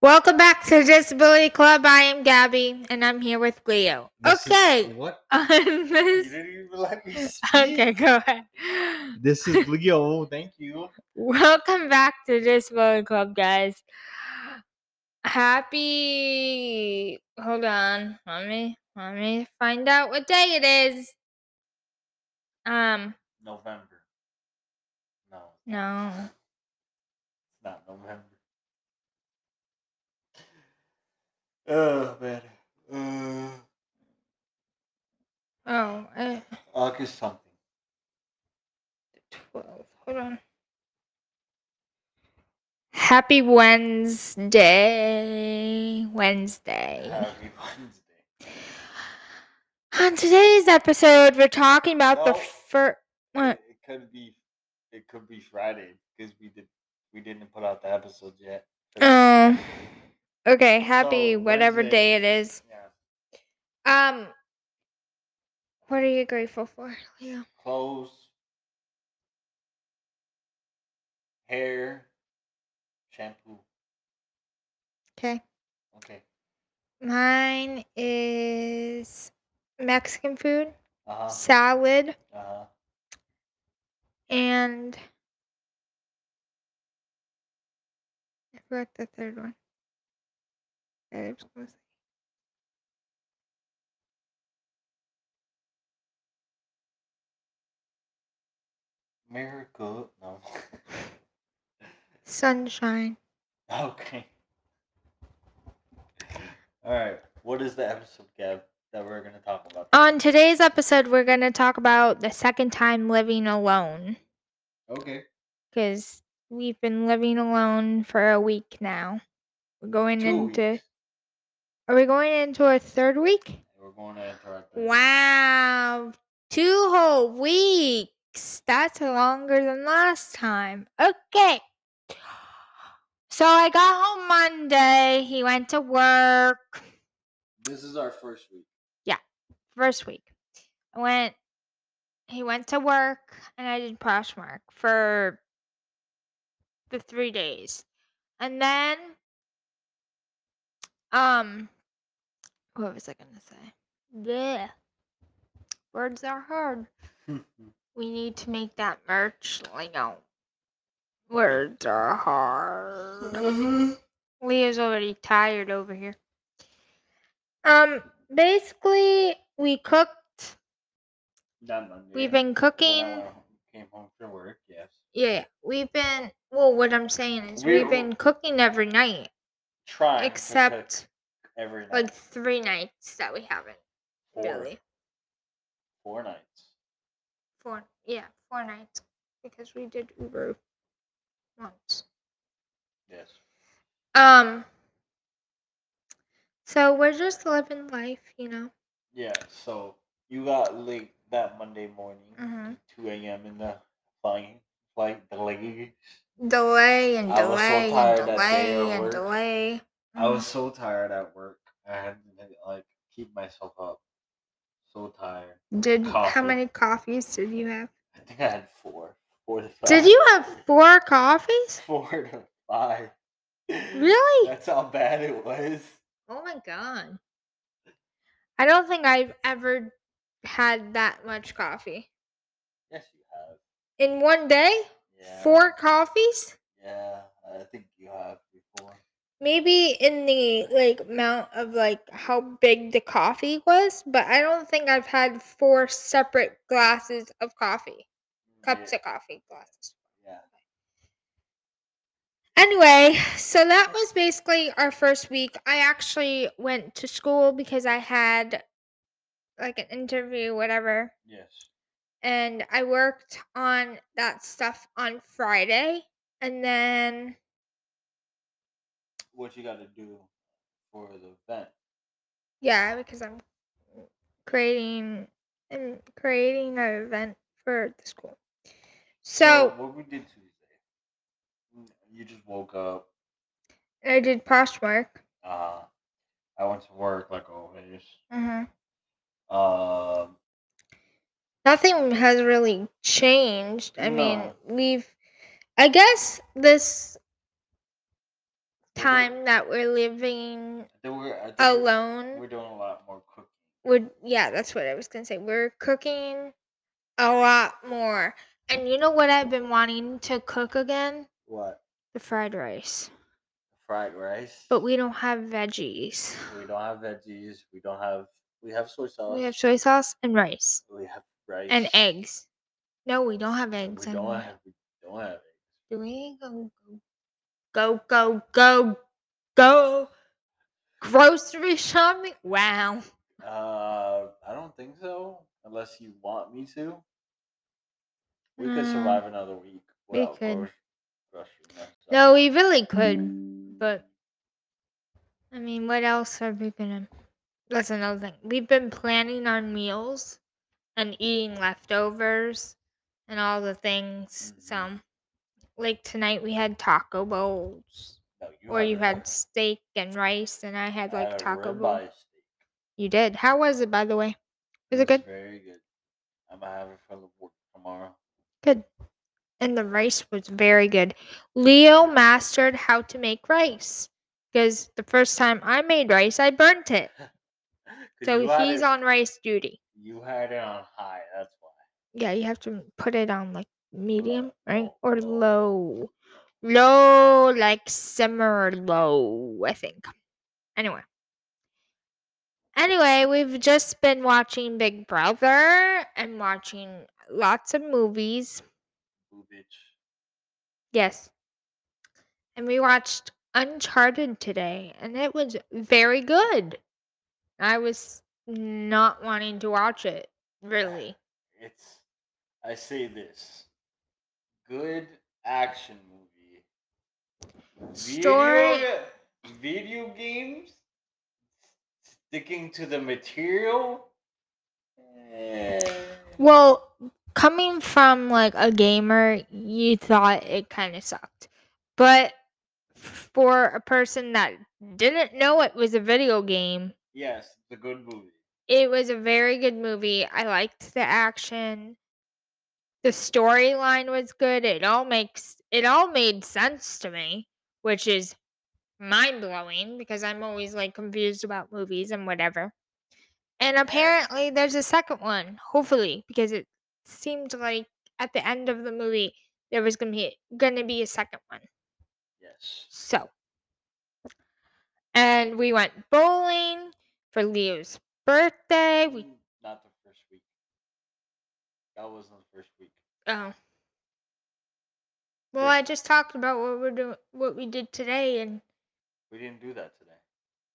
Welcome back to Disability Club. I am Gabby, and I'm here with Leo. This is- okay. what? on You this- didn't even let me speak. okay, go ahead. This is Leo. Thank you. Welcome back to Disability Club, guys. Happy. Hold on. Let me let me find out what day it is. Um. November. No, No. it's not November. Oh man. Uh, Oh. Uh, August something. Twelve. Hold on. Happy Wednesday. Wednesday. Happy Wednesday. On today's episode, we're talking about the first. What? It could be. It could be Friday because we did. We didn't put out the episodes yet. Oh. Okay. Happy So, whatever Wednesday. day it is. Yeah. Um. What are you grateful for, Leo? Clothes. Hair. Shampoo. Okay. Okay. Mine is Mexican food, Uh huh. salad, Uh huh. and I forgot the third one. That I was gonna say. Miracle. No. Sunshine. okay. All right. What is the episode, Gab, that we're gonna talk about? On today's episode, we're going to talk about the second time living alone Okay. because we've been living alone for a week now. We're going Two into. weeks. Are we going into our third week? We're going to enter our third. Wow. Two whole weeks. That's longer than last time. Okay. So I got home Monday. He went to work. This is our first week. Yeah. First week. I went he went to work and I did Poshmark for the three days. And then um what was I gonna say? Yeah. Words are hard. We need to make that merch, Leo. Words are hard. Leah's already tired over here. Um, basically, we cooked. That Monday. We've been cooking. I came home from work. Yes. Yeah, we've been. Well, what I'm saying is, We- we've been cooking every night, Trying. except every night. like three nights that we haven't four, really. four nights. Four, yeah, four nights because we did Uber once. Yes. Um. So we're just living life, you know. Yeah. So you got late that Monday morning, Mhm. two a.m. in the flying flight delay. Delay and I was so delay and tired that day at delay and delay. I was mm. so tired at work. I had to like keep myself up. So tired. Did how many coffees did you have? I think I had four. Four to five. Did you have four coffees? Four to five. Really? That's how bad it was. Oh my god. I don't think I've ever had that much coffee. Yes, you have. In one day? Yeah. Four coffees? Yeah, I think you have. Maybe in the like amount of like how big the coffee was, but I don't think I've had four separate glasses of coffee. Cups of coffee glasses. yeah. Anyway, so that was basically our first week. I actually went to school because I had like an interview, whatever, Yes. and I worked on that stuff on Friday. And then, What you got to do for the event? yeah, because I'm creating and creating an event for the school. So what we did Tuesday? Mm, You just woke up. I did Poshmark. Uh, I went to work like always. hmm Um, nothing has really changed. I mean, we've, I guess this time that we're living we're, I think we're- alone. We're doing a lot more cooking. We're yeah, that's what I was gonna say. We're cooking a lot more. And you know what I've been wanting to cook again? What? The fried rice. Fried rice. But we don't have veggies. we don't have veggies. We don't have. We have soy sauce. We have soy sauce and rice We have rice and eggs. No, we don't have eggs We don't anymore. have. We don't have eggs. Do we go go go go go grocery shopping? Wow. Uh, I don't think so. Unless you want me to. We could Mm, survive another week. we without could. gros- grocery stuff. No, we really could, but I mean, what else are we gonna? That's another thing. We've been planning our meals and eating leftovers and all the things. Mhm. So, like tonight, we had taco bowls, No, you or you had steak and rice, and I had I like had taco bowl. ribeye steak. You did. How was it, by the way? Was it was good? Very good. I'm gonna have it for the work tomorrow. Good. And the rice was very good. Leo mastered how to make rice because the first time I made rice, I burnt it. So he's it- on rice duty. You had it on high. That's why. Yeah, you have to put it on like medium, right? Or low. low. Like simmer low, I think. Anyway. Anyway, we've just been watching Big Brother and watching lots of movies. Yes. And we watched Uncharted today, and it was very good. I was not wanting to watch it, really. It's. I say this. Good action movie. Story- Video, video games. Sticking to the material. eh, Well, coming from like a gamer, you thought it kind of sucked. But for a person that didn't know it was a video game, Yes, it's a good movie. it was a very good movie. I liked the action. The storyline was good. It all makes it all made sense to me, which is mind blowing because I'm always like confused about movies and whatever. And apparently there's a second one, hopefully, because it seemed like at the end of the movie there was gonna be gonna be a second one. Yes. So, and we went bowling for Leo's birthday. We Not the first week. That wasn't the first week. Oh, well, Yeah. I just talked about what we're doing, what we did today, and We didn't do that today.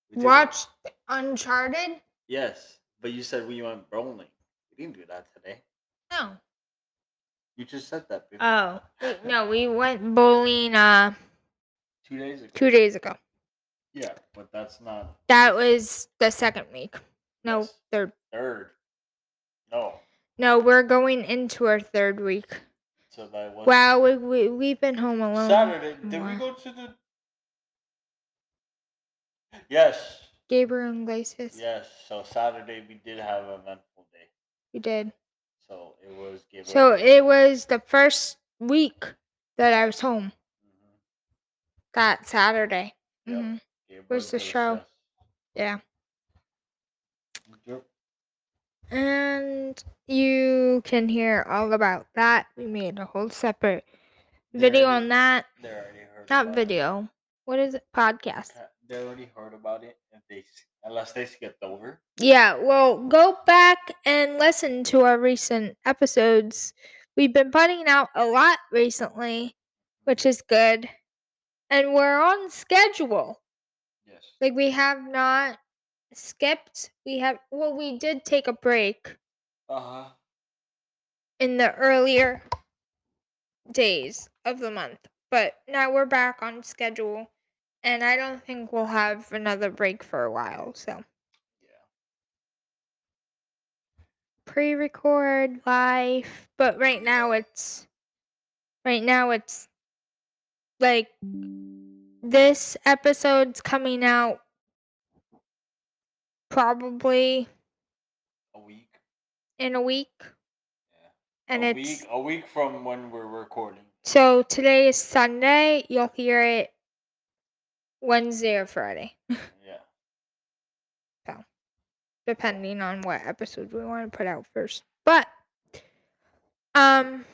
We did it- watched Uncharted. Yes, but you said we went bowling. We didn't do that today. No, You just said that before. oh, wait, no, we went bowling uh two days ago. two days ago. Yeah, but that's not That was the second week. No, Yes. third. third. No. No, we're going into our third week. So that was Wow, we, we we've been home alone. Saturday. Did we go to the? Yes. Gabriel Iglesias. Yes. So Saturday we did have an eventful day. We did. So it was. Gabriel So it was the first week that I was home. Mhm. That Saturday. Yep. hmm Gabriel Where's the show? Yeah. And you can hear all about that. We made a whole separate They video already- on that. They already heard. Not about it. video. What is it? Podcast. Ca- They already heard about it. If they, s- unless they skipped over. Yeah, well, go back and listen to our recent episodes. We've been putting out a lot recently, which is good. And we're on schedule. Yes. Like we have not skipped. We have well, we did take a break Uh huh. in the earlier days of the month, but now we're back on schedule. And I don't think we'll have another break for a while. So Yeah. pre-record live, but right now it's right now it's like this episode's coming out probably A week. in a week Yeah. and a it's week. A week from when we're recording. so today is Sunday. You'll hear it Wednesday or Friday, Yeah. So, depending on what episode we want to put out first. But um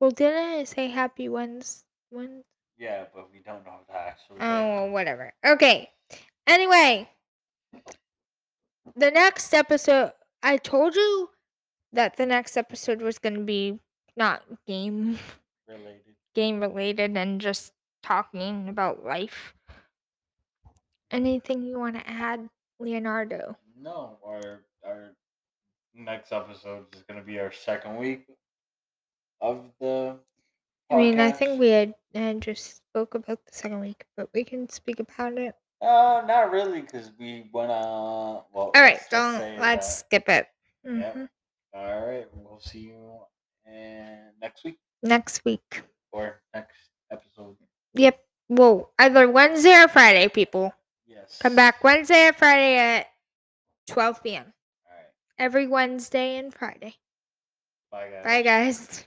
well didn't I say happy Wednesday? Wednesday? Yeah, but we don't know the actual. Oh, well, whatever. Okay. Anyway, the next episode, I told you that the next episode was going to be not game Related. game related and just talking about life. Anything you want to add, Leonardo? No, our our next episode is gonna be our second week of the. I mean, I think we had, had just spoke about the second week, but we can speak about it. Uh, not really, because we went on. Well, All right, let's don't say let's skip it. Yep. Mhm. All right, we'll see you next week Next week. or next episode. Yep. Well, either Wednesday or Friday, people. Yes. Come back Wednesday or Friday at 12 p.m. All right. Every Wednesday and Friday. Bye, guys. Bye, guys.